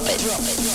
Drop it.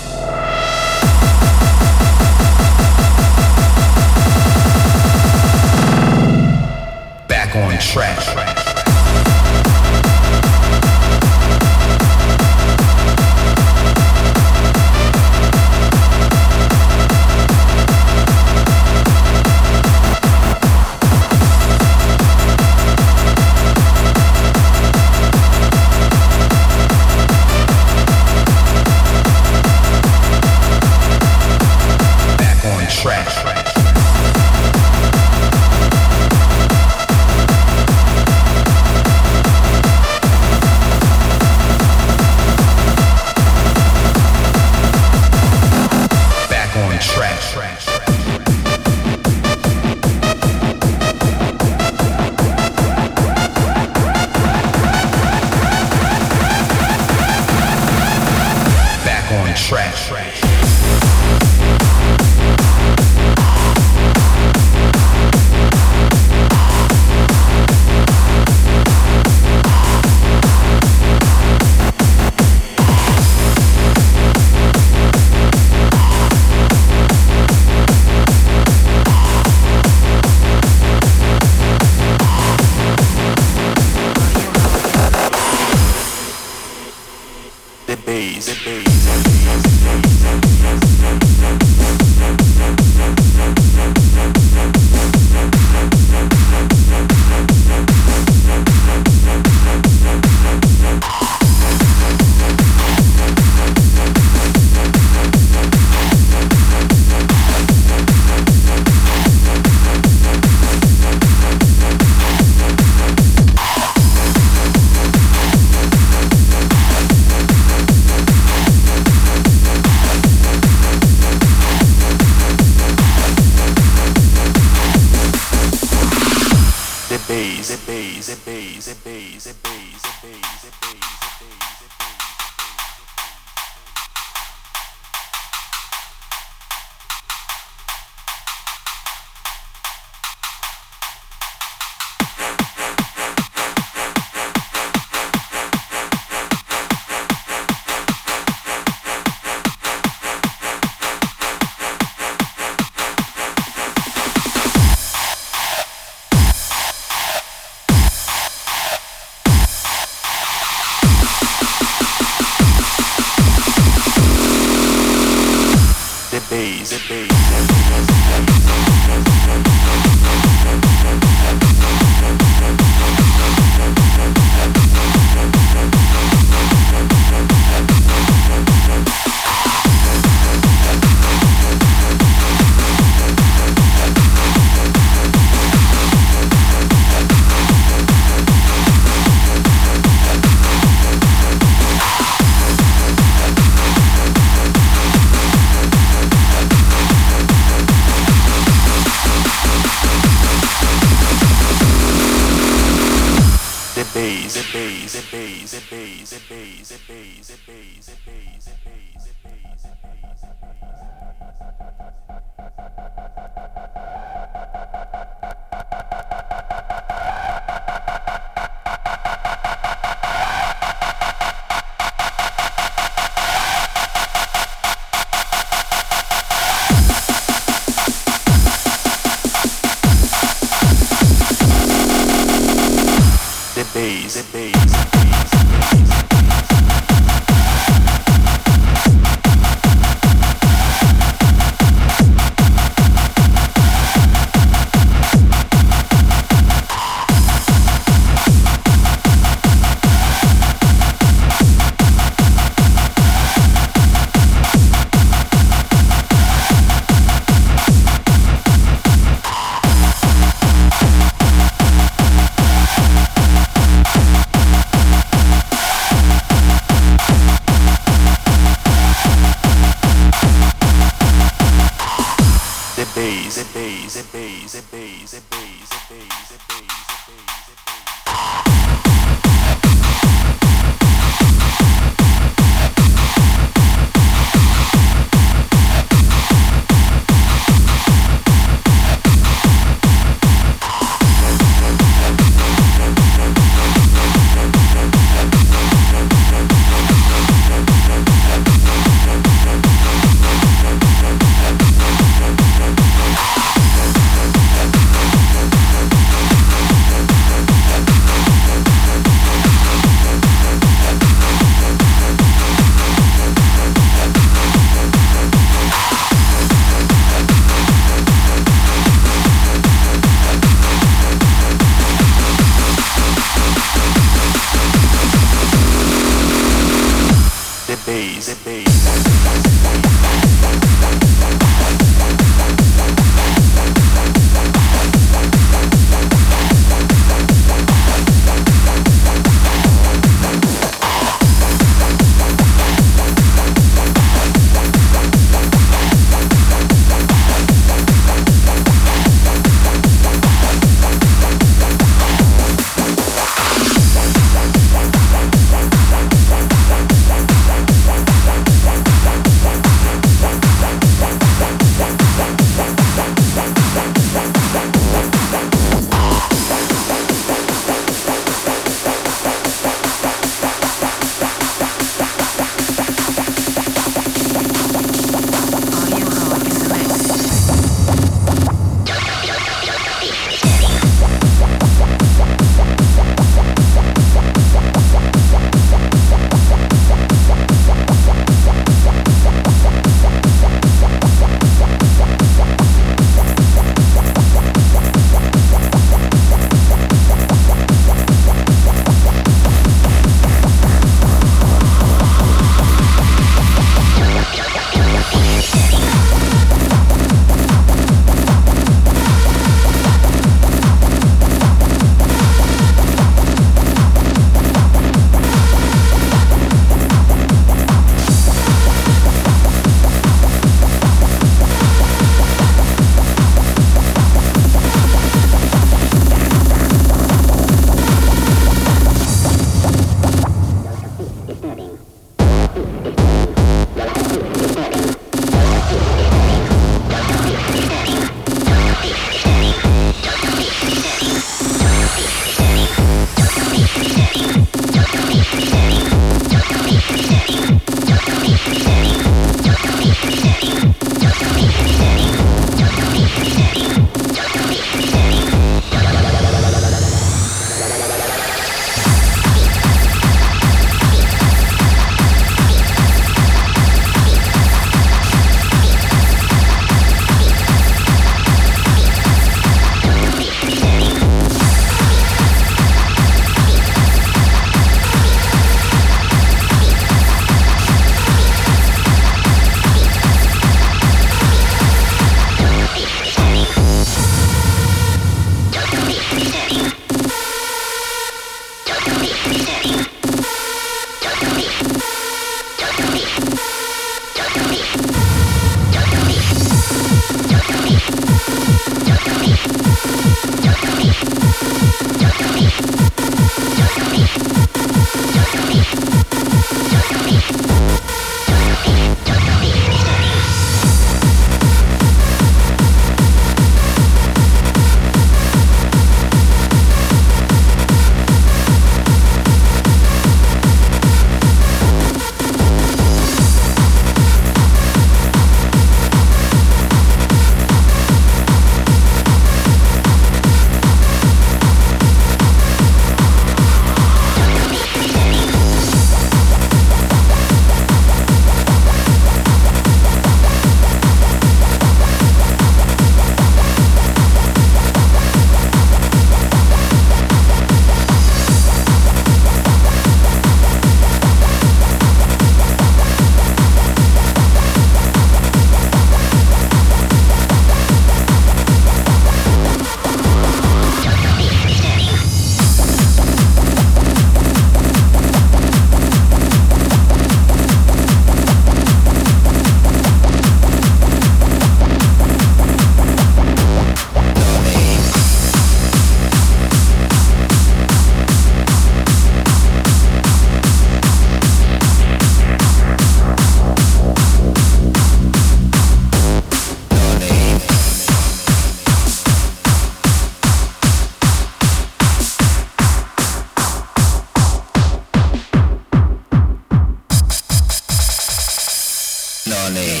money.